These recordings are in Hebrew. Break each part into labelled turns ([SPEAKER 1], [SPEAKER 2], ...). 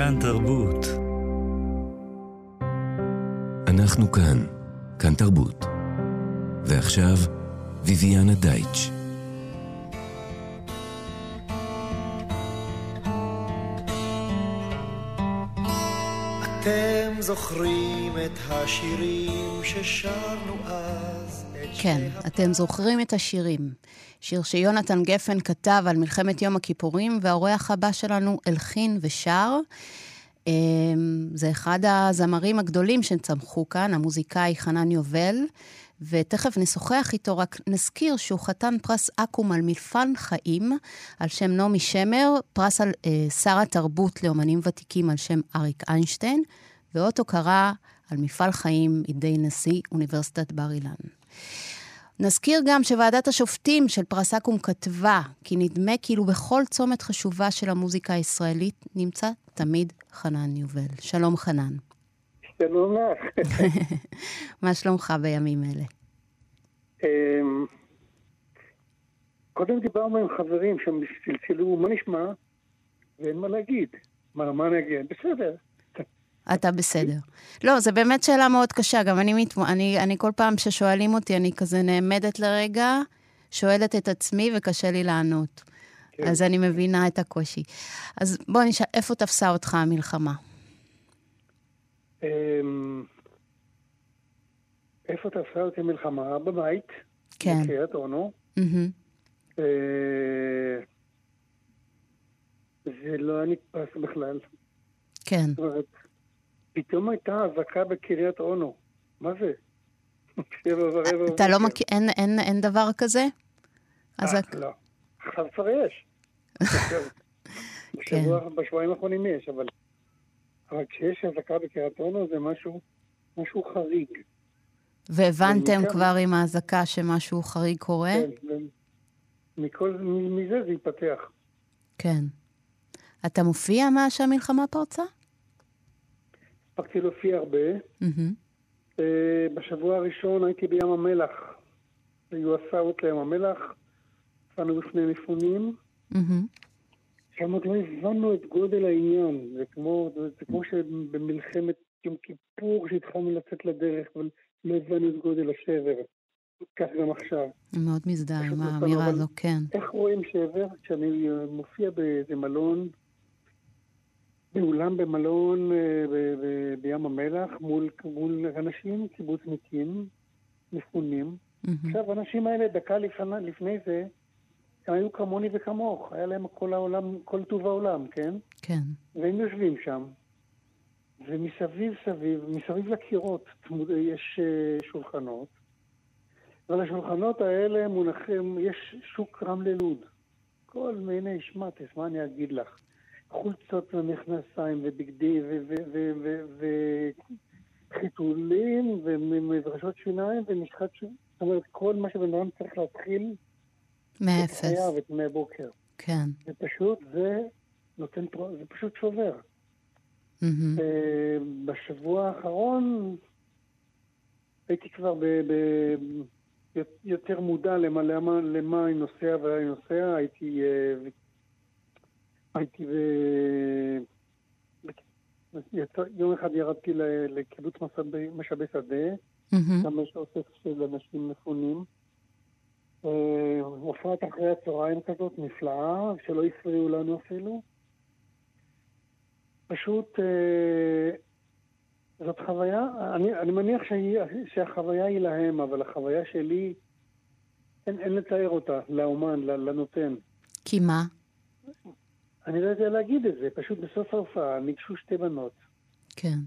[SPEAKER 1] כאן תרבות.
[SPEAKER 2] אנחנו כאן, כאן תרבות. ועכשיו, ויviana דייטש.
[SPEAKER 3] זוכרים את השירים ששרנו אז?
[SPEAKER 4] כן, אתם זוכרים את השירים. שיר שיונתן גפן כתב על מלחמת יום הכיפורים, והאורח הבא שלנו הלחין ושר. אמ, זה אחד הזמרים הגדולים שצמחו כאן, המוזיקאי חנן יובל, ותכף נשוחח איתו, רק נזכיר שהוא חתן פרס אקו"ם על מלפן חיים, על שם נעמי שמר, פרס על אה, שר התרבות לאומנים ותיקים על שם אריק איינשטיין, ואות הוקרה על מפעל חיים ידי נשיא אוניברסיטת בר אילן. נזכיר גם שוועדת השופטים של פרס אקו"ם כתבה כי נדמה כאילו בכל צומת חשובה של המוזיקה הישראלית נמצא תמיד חנן יובל. שלום חנן.
[SPEAKER 5] שלום לך.
[SPEAKER 4] מה שלומך בימים אלה?
[SPEAKER 5] אמ, קודם דיברנו עם חברים שהם צלצלו, מה נשמע? ואין מה להגיד. מה, מה נגיד? בסדר.
[SPEAKER 4] אתה בסדר. לא, זו באמת שאלה מאוד קשה. גם אני, מת... אני, אני כל פעם ששואלים אותי, אני כזה נעמדת לרגע, שואלת את עצמי וקשה לי לענות. כן. אז אני מבינה את הקושי. אז בוא נשאל, איפה תפסה אותך המלחמה?
[SPEAKER 5] אמ, איפה תפסה אותי המלחמה? בבית.
[SPEAKER 4] כן.
[SPEAKER 5] בקריית אונו. אה, זה לא היה נתפס בכלל.
[SPEAKER 4] כן.
[SPEAKER 5] זאת אומרת, פתאום הייתה אזעקה בקריית אונו. מה זה?
[SPEAKER 4] אתה לא מכיר, אין דבר כזה?
[SPEAKER 5] אזעקה? לא. עכשיו כבר יש. כן. בשבועיים האחרונים יש, אבל... אבל כשיש אזעקה בקריית אונו זה משהו, משהו חריג.
[SPEAKER 4] והבנתם כבר עם האזעקה שמשהו חריג קורה?
[SPEAKER 5] כן, מכל, מזה זה ייפתח.
[SPEAKER 4] כן. אתה מופיע מאז שהמלחמה פרצה?
[SPEAKER 5] הספקתי להופיע הרבה. Mm-hmm. בשבוע הראשון הייתי בים המלח. היו הסעות לים המלח, הופענו בפני מפונים. Mm-hmm. שם עוד לא הבנו את גודל העניין. זה כמו, זה כמו שבמלחמת יום כיפור, שהתחלנו לצאת לדרך, אבל לא הבנו את גודל השבר. כך גם עכשיו.
[SPEAKER 4] מאוד מזדהה עם האמירה הזו, כן.
[SPEAKER 5] איך רואים שבר? כשאני מופיע באיזה מלון, באולם במלון אה, בים המלח, מול, מול אנשים, קיבוצניקים, מפונים. Mm-hmm. עכשיו, האנשים האלה, דקה לפני, לפני זה, הם היו כמוני וכמוך, היה להם כל העולם, כל טוב העולם, כן?
[SPEAKER 4] כן.
[SPEAKER 5] והם יושבים שם, ומסביב סביב, מסביב לקירות יש אה, שולחנות, ועל השולחנות האלה מונחים, יש שוק רמלה לוד. כל מיני שמטס, מה אני אגיד לך? חולצות ומכנסיים ובגדי וחיתולים ומברשות שיניים ומשחת שיניים. זאת אומרת, כל מה שבן אדם צריך להתחיל
[SPEAKER 4] מאפס. את חייו,
[SPEAKER 5] את מהבוקר.
[SPEAKER 4] כן.
[SPEAKER 5] זה פשוט, זה נותן, זה פשוט שובר. Mm-hmm. בשבוע האחרון הייתי כבר ב, ב, יותר מודע למה, למה, למה אני נוסע ואני נוסע. הייתי, אה, הייתי ב... יום אחד ירדתי לקיבוץ משאבי שדה, mm-hmm. שם יש אוסף של אנשים מפונים. אה, הופעת אחרי הצהריים כזאת נפלאה, שלא הפריעו לנו אפילו. פשוט אה, זאת חוויה, אני, אני מניח שהיא, שהחוויה היא להם, אבל החוויה שלי, אין, אין לתאר אותה לאומן, לנותן.
[SPEAKER 4] כי מה?
[SPEAKER 5] אני לא יודע להגיד את זה, פשוט בסוף ההופעה ניגשו שתי בנות.
[SPEAKER 4] כן.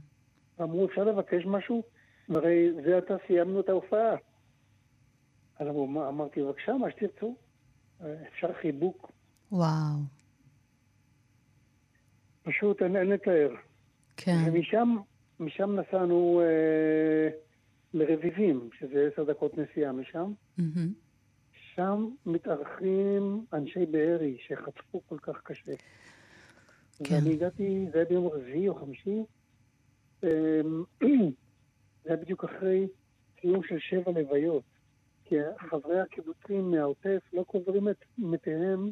[SPEAKER 5] אמרו, אפשר לבקש משהו? הרי זה עתה סיימנו את ההופעה. אז אמרתי, בבקשה, מה שתרצו. אפשר חיבוק.
[SPEAKER 4] וואו.
[SPEAKER 5] פשוט אין לתאר.
[SPEAKER 4] כן.
[SPEAKER 5] ומשם משם נסענו אה, לרביבים, שזה עשר דקות נסיעה משם. Mm-hmm. שם מתארחים אנשי בארי שחטפו כל כך קשה. כן. ואני הגעתי, זה היה ביום רביעי או חמישי, אמ, זה היה בדיוק אחרי סיום של שבע לוויות. כי חברי הקיבוצים מהעוטף לא קוברים את מתיהם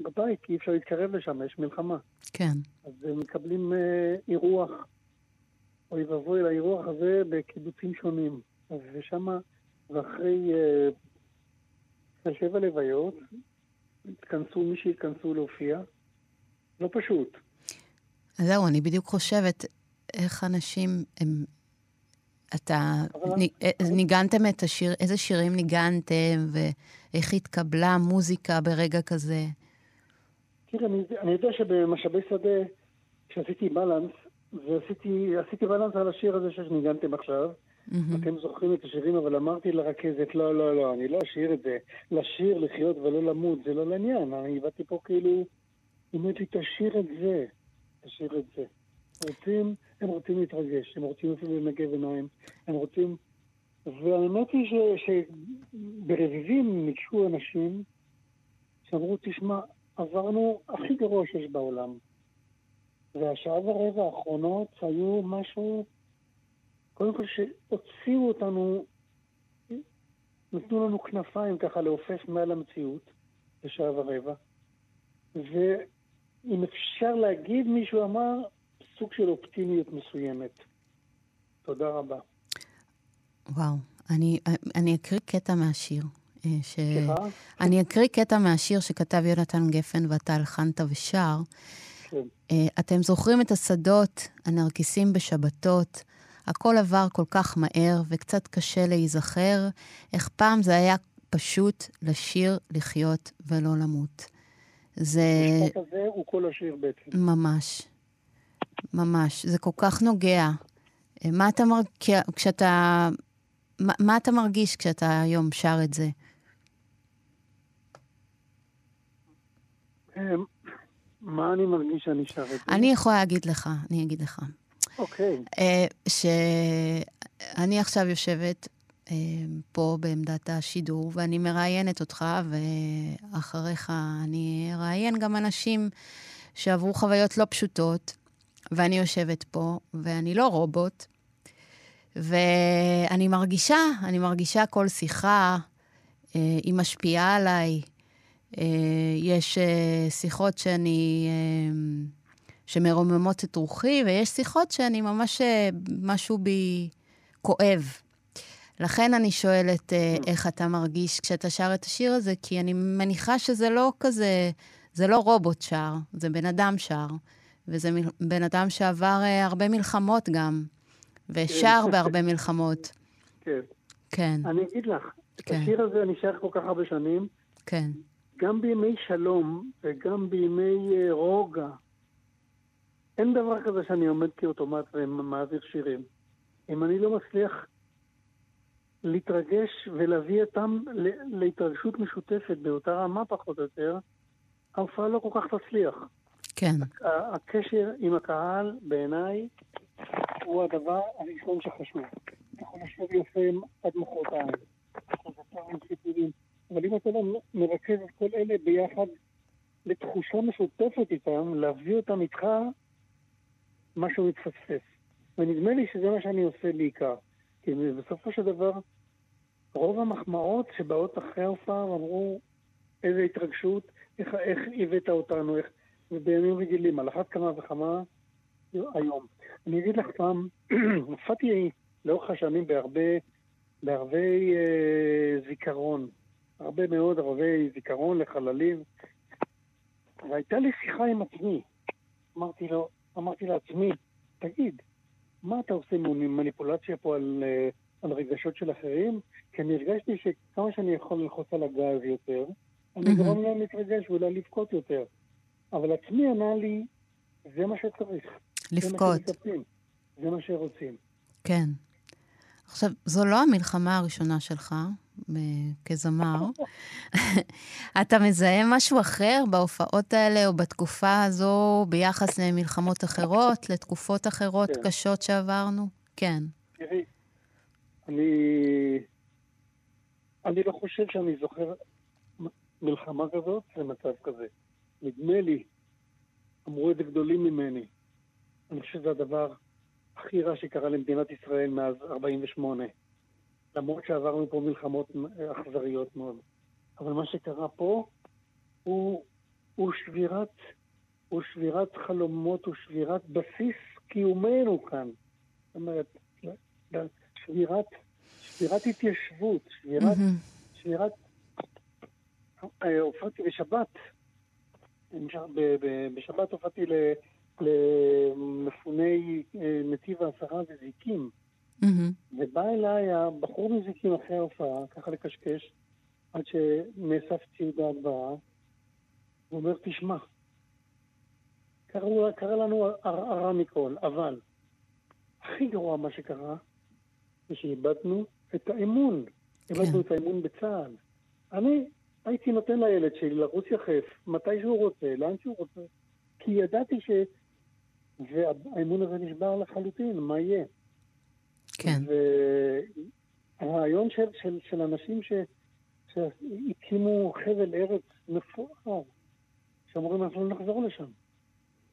[SPEAKER 5] בבית, כי אי אפשר להתקרב לשם, יש מלחמה.
[SPEAKER 4] כן.
[SPEAKER 5] אז הם מקבלים אה, אירוח, אוי ואבוי לאירוח הזה בקיבוצים שונים. ושם, ואחרי אה, שבע לוויות, התכנסו מי שהתכנסו להופיע. לא פשוט.
[SPEAKER 4] זהו, אני בדיוק חושבת איך אנשים, הם... אתה... נ... אה, ניגנתם את השיר, איזה שירים ניגנתם, ואיך התקבלה המוזיקה ברגע כזה?
[SPEAKER 5] תראה, אני, אני יודע שבמשאבי שדה, כשעשיתי בלנס, ועשיתי בלנס על השיר הזה שניגנתם עכשיו, Mm-hmm. אתם זוכרים את השירים, אבל אמרתי לרכזת, לא, לא, לא, אני לא אשאיר את זה. לשיר, לחיות ולא למות, זה לא לעניין. אני באתי פה כאילו, היא אומרת לי, תשאיר את זה, תשאיר את זה. רוצים, הם רוצים להתרגש, הם רוצים אפילו לנגב עיניים, הם רוצים... והאמת היא שברביבים ניגשו אנשים שאמרו, תשמע, עברנו הכי גרוע שיש בעולם. והשעה ורבע האחרונות היו משהו קודם כל שהוציאו אותנו, נתנו לנו כנפיים ככה לעופף מעל המציאות בשעה ורבע. ואם אפשר להגיד, מישהו אמר, סוג של אופטימיות מסוימת. תודה רבה.
[SPEAKER 4] וואו, אני, אני אקריא קטע מהשיר. אה, ש... סליחה? אני אקריא קטע מהשיר שכתב יונתן גפן ואתה הלחנת ושר. כן. אה, אתם זוכרים את השדות, הנרקיסים בשבתות, הכל עבר כל כך מהר וקצת קשה להיזכר, איך פעם זה היה פשוט לשיר, לחיות ולא למות.
[SPEAKER 5] זה... המשפט הזה הוא כל השיר בעצם.
[SPEAKER 4] ממש. ממש. זה כל כך נוגע. מה אתה מרגיש כשאתה... מה, מה אתה מרגיש כשאתה היום שר את זה?
[SPEAKER 5] אמ, מה אני מרגיש שאני שר את זה?
[SPEAKER 4] אני יכולה להגיד לך, אני אגיד לך.
[SPEAKER 5] אוקיי.
[SPEAKER 4] אה, שאני עכשיו יושבת אה, פה בעמדת השידור, ואני מראיינת אותך, ואחריך אני אראיין גם אנשים שעברו חוויות לא פשוטות, ואני יושבת פה, ואני לא רובוט, ואני מרגישה, אני מרגישה כל שיחה, אה, היא משפיעה עליי. יש שיחות שאני... שמרוממות את רוחי, ויש שיחות שאני ממש, אה, משהו בי כואב. לכן אני שואלת אה, איך אתה מרגיש כשאתה שר את השיר הזה, כי אני מניחה שזה לא כזה, זה לא רובוט שר, זה בן אדם שר, וזה בן אדם שעבר אה, הרבה מלחמות גם, ושר כן. בהרבה מלחמות.
[SPEAKER 5] כן.
[SPEAKER 4] כן.
[SPEAKER 5] אני אגיד לך, כן. השיר הזה אני שר כל כך הרבה שנים.
[SPEAKER 4] כן.
[SPEAKER 5] גם בימי שלום וגם בימי רוגע אין דבר כזה שאני עומד כאוטומט ומעביר שירים. אם אני לא מצליח להתרגש ולהביא אותם להתרגשות משותפת באותה רמה פחות או יותר, ההופעה לא כל כך תצליח.
[SPEAKER 4] כן.
[SPEAKER 5] הקשר עם הקהל, בעיניי, הוא הדבר הראשון שחשוב. אתה יכול לשבת יפה עד מחרתיים, אבל אם אתה לא מרכז את כל אלה ביחד לתחושה משותפת איתם, להביא אותם איתך משהו מתפספס. ונדמה לי שזה מה שאני עושה בעיקר. כי בסופו של דבר, רוב המחמאות שבאות אחרי ההופעה אמרו, איזה התרגשות, איך, איך הבאת אותנו, איך... ובימים רגילים, על אחת כמה וכמה היום. אני אגיד לך פעם, הופעתי לאורך השנים בהרבה, בהרבה אה, זיכרון, הרבה מאוד ערבי זיכרון לחללים, והייתה לי שיחה עם עצמי. אמרתי לו, אמרתי לעצמי, תגיד, מה אתה עושה מניפולציה פה על, אה, על רגשות של אחרים? כי אני הרגשתי שכמה שאני יכול ללחוץ על הגז יותר, אני גורם להם להתרגש ואולי לבכות יותר. אבל עצמי ענה לי, זה מה שצריך.
[SPEAKER 4] לבכות.
[SPEAKER 5] זה זה מה שרוצים.
[SPEAKER 4] כן. עכשיו, זו לא המלחמה הראשונה שלך כזמר. אתה מזהה משהו אחר בהופעות האלה או בתקופה הזו ביחס למלחמות אחרות, לתקופות אחרות כן. קשות שעברנו? כן.
[SPEAKER 5] תראי, אני... אני לא חושב שאני זוכר מלחמה כזאת ומצב כזה. נדמה לי, אמרו את זה גדולים ממני. אני חושב שזה הדבר הכי רע שקרה למדינת ישראל מאז 48'. למרות שעברנו פה מלחמות אכזריות מאוד. אבל מה שקרה פה הוא, הוא שבירת, הוא שבירת חלומות, הוא שבירת בסיס קיומנו כאן. זאת אומרת, שבירת, שבירת התיישבות, שבירת, mm-hmm. שבירת... אה, הופעתי בשבת, בשבת הופעתי למפוני אה, נתיב העשרה וזיקים. Mm-hmm. ובא אליי הבחור מזיקים אחרי ההופעה, ככה לקשקש, עד שנאסף ציוד ההדברה, הוא אומר, תשמע, קרה, קרה לנו הרע מכל, אבל הכי גרוע מה שקרה, זה שאיבדנו את האמון. כן. איבדנו את האמון בצה"ל. אני הייתי נותן לילד שלי לרוץ יחף מתי שהוא רוצה, לאן שהוא רוצה, כי ידעתי ש... והאמון הזה נשבר לחלוטין, מה יהיה?
[SPEAKER 4] כן.
[SPEAKER 5] והרעיון של, של, של אנשים ש, שהקימו חבל ארץ מפואר, שאמורים אנחנו לא נחזור לשם.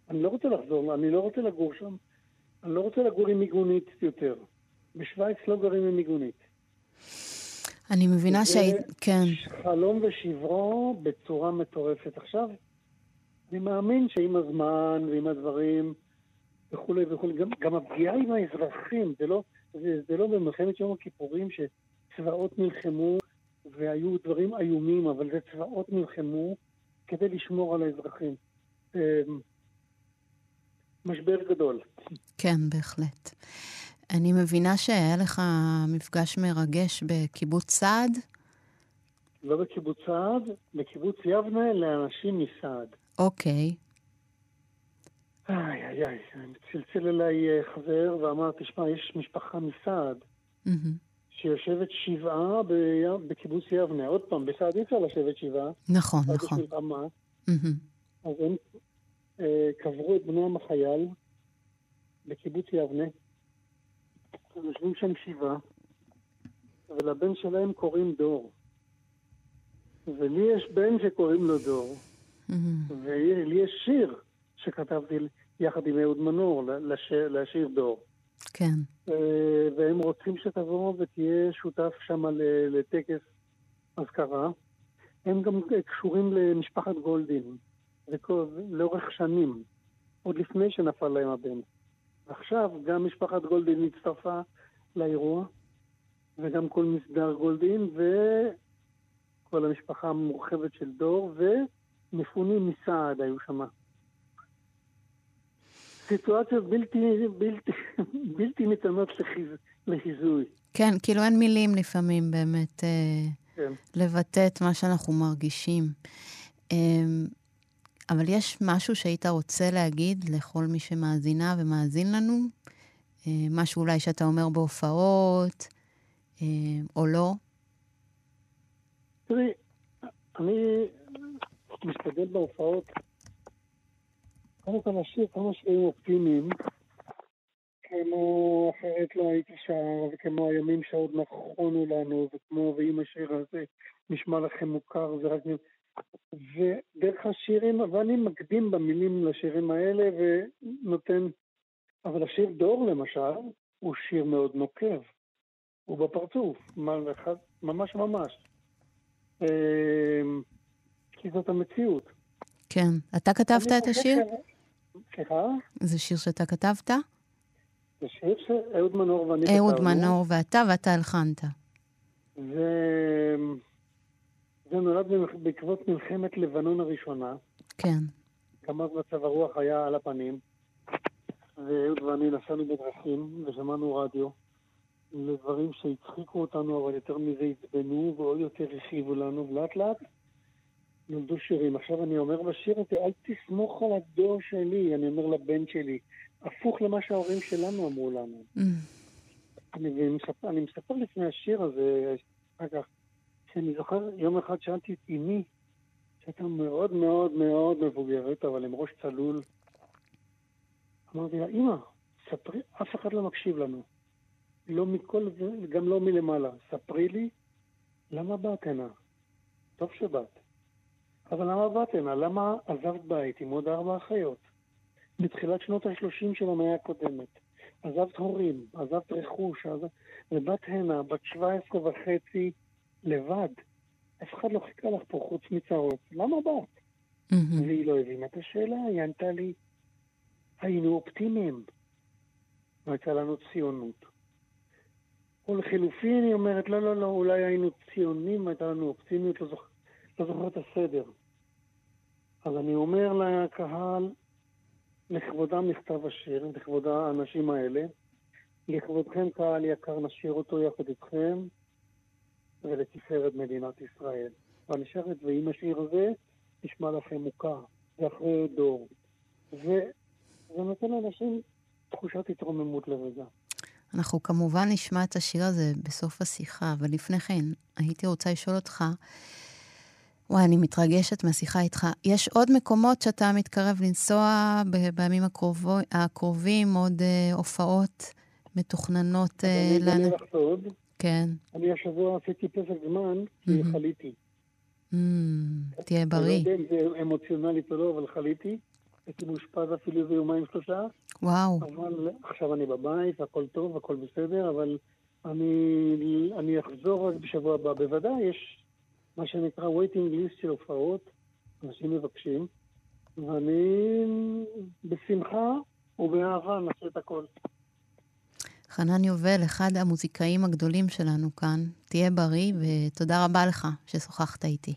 [SPEAKER 5] אני לא רוצה לחזור, אני לא רוצה לגור שם, אני לא רוצה לגור עם מיגונית יותר. בשוויץ לא גרים עם מיגונית.
[SPEAKER 4] אני מבינה שהיית... כן.
[SPEAKER 5] חלום ושברו בצורה מטורפת. עכשיו, אני מאמין שעם הזמן ועם הדברים וכולי וכולי, גם, גם הפגיעה עם האזרחים, זה לא, זה, זה לא במלחמת יום הכיפורים שצבאות נלחמו והיו דברים איומים, אבל זה צבאות נלחמו כדי לשמור על האזרחים. אמ, משבר גדול.
[SPEAKER 4] כן, בהחלט. אני מבינה שהיה לך מפגש מרגש בקיבוץ סעד?
[SPEAKER 5] לא בקיבוץ סעד, בקיבוץ יבנה לאנשים מסעד.
[SPEAKER 4] אוקיי.
[SPEAKER 5] איי, איי, איי, צלצל אליי אה, חבר ואמר, תשמע, יש משפחה מסעד שיושבת שבעה בקיבוץ יבנה. עוד פעם, בסעד אי אפשר לשבת שבעה.
[SPEAKER 4] נכון, נכון.
[SPEAKER 5] אז הם אה, קברו את בנם החייל בקיבוץ יבנה. הם יושבים שם שבעה, ולבן שלהם קוראים דור. ולי יש בן שקוראים לו דור, ולי יש שיר שכתבתי יחד עם אהוד מנור לשיר דור.
[SPEAKER 4] כן.
[SPEAKER 5] אה, והם רוצים שתבוא ותהיה שותף שם לטקס אזכרה. הם גם קשורים למשפחת גולדין, לאורך שנים, עוד לפני שנפל להם הבן. עכשיו גם משפחת גולדין הצטרפה לאירוע, וגם כל מסדר גולדין, וכל המשפחה המורחבת של דור, ומפונים מסעד היו שם. סיטואציות בלתי, בלתי, בלתי ניתנות לחיז, לחיזוי.
[SPEAKER 4] כן, כאילו אין מילים לפעמים באמת אה, כן. לבטא את מה שאנחנו מרגישים. אה, אבל יש משהו שהיית רוצה להגיד לכל מי שמאזינה ומאזין לנו? אה, משהו אולי שאתה אומר בהופעות, אה, או לא?
[SPEAKER 5] תראי, אני משתדל בהופעות, קודם כל להשאיר כמה שירים אופטימיים, כמו אחרת לא הייתי שר, וכמו הימים שעוד נכונו לנו, וכמו ואם השיר הזה נשמע לכם מוכר, זה רק... ודרך השירים, ואני מקדים במילים לשירים האלה ונותן... אבל השיר דור למשל, הוא שיר מאוד נוקב. הוא בפרצוף, ממש ממש. אמ, כי זאת המציאות.
[SPEAKER 4] כן. אתה כתבת את השיר?
[SPEAKER 5] סליחה?
[SPEAKER 4] זה שיר שאתה כתבת?
[SPEAKER 5] זה שיר שאהוד מנור ואני כתבנו.
[SPEAKER 4] אהוד מנור ואתה, ואתה הלחנת.
[SPEAKER 5] ו... זה נולד בעקבות מלחמת לבנון הראשונה.
[SPEAKER 4] כן.
[SPEAKER 5] גם אז מצב הרוח היה על הפנים, ואהוד ואני נסענו בדרכים ושמענו רדיו לדברים שהצחיקו אותנו, אבל יותר מזה עצבנו ועוד יותר הכאיבו לנו, ולאט לאט נולדו שירים. עכשיו אני אומר בשיר הזה, אל תסמוך על הדור שלי, אני אומר לבן שלי, הפוך למה שההורים שלנו אמרו לנו. Mm. אני, מספר, אני מספר לפני השיר הזה, אחר כך, שאני זוכר, יום אחד שאלתי את אמי, שהייתה מאוד מאוד מאוד מבוגרת, אבל עם ראש צלול. אמרתי לה, אמא, ספרי, אף אחד לא מקשיב לנו. לא מכל זה, גם לא מלמעלה. ספרי לי, למה באת הנה? טוב שבאת. אבל למה באת הנה? למה עזבת בית עם עוד ארבע אחיות? בתחילת שנות ה-30 של המאה הקודמת. עזבת הורים, עזבת רכוש, עזבת... ובאת הנה, בת 17 וחצי, לבד. אף אחד לא חיכה לך פה חוץ מצרות. למה באת? Mm-hmm. והיא לא הבינה את השאלה, היא ענתה לי, היינו אופטימיים. הייתה לנו ציונות. או לחילופין, היא אומרת, לא, לא, לא, אולי היינו ציונים, הייתה לנו אופטימיות, לא זוכר, לא זוכר את הסדר. אז אני אומר לקהל, לכבודם נכתב השיר, לכבוד האנשים האלה. לכבודכם, קהל יקר, נשאיר אותו יחד איתכם, ולתפארת מדינת ישראל. ואני שרת, ואם השיר הזה נשמע לכם מוכר, זה אחרי דור. וזה נותן לאנשים תחושת התרוממות לרגע.
[SPEAKER 4] אנחנו כמובן נשמע את השיר הזה בסוף השיחה, אבל לפני כן, הייתי רוצה לשאול אותך, וואי, אני מתרגשת מהשיחה איתך. יש עוד מקומות שאתה מתקרב לנסוע בימים הקרוב, הקרובים, עוד uh, הופעות מתוכננות uh,
[SPEAKER 5] אני אגלה לך סוד.
[SPEAKER 4] כן.
[SPEAKER 5] אני השבוע עשיתי פסק זמן, כי mm-hmm. חליתי.
[SPEAKER 4] Mm, תהיה בריא. אני
[SPEAKER 5] לא יודע אם זה אמוציונלית או לא, אבל חליתי. הייתי מאושפז אפילו איזה יומיים שלושה.
[SPEAKER 4] וואו.
[SPEAKER 5] אבל עכשיו אני בבית, הכל טוב, הכל בסדר, אבל אני, אני אחזור רק בשבוע הבא. בוודאי יש מה שנקרא waiting list של הופעות, אנשים מבקשים, ואני בשמחה ובאהבה נעשה את הכל.
[SPEAKER 4] חנן יובל, אחד המוזיקאים הגדולים שלנו כאן, תהיה בריא, ותודה רבה לך ששוחחת איתי.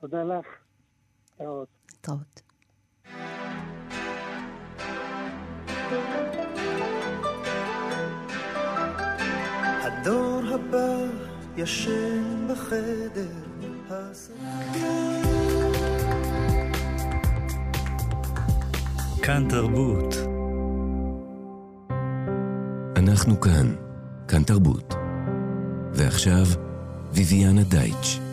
[SPEAKER 5] תודה לך. להתראות.
[SPEAKER 4] להתראות.
[SPEAKER 3] הדור הבא ישן בחדר
[SPEAKER 2] כאן תרבות. אנחנו כאן, כאן תרבות. ועכשיו, ויviana דייטש.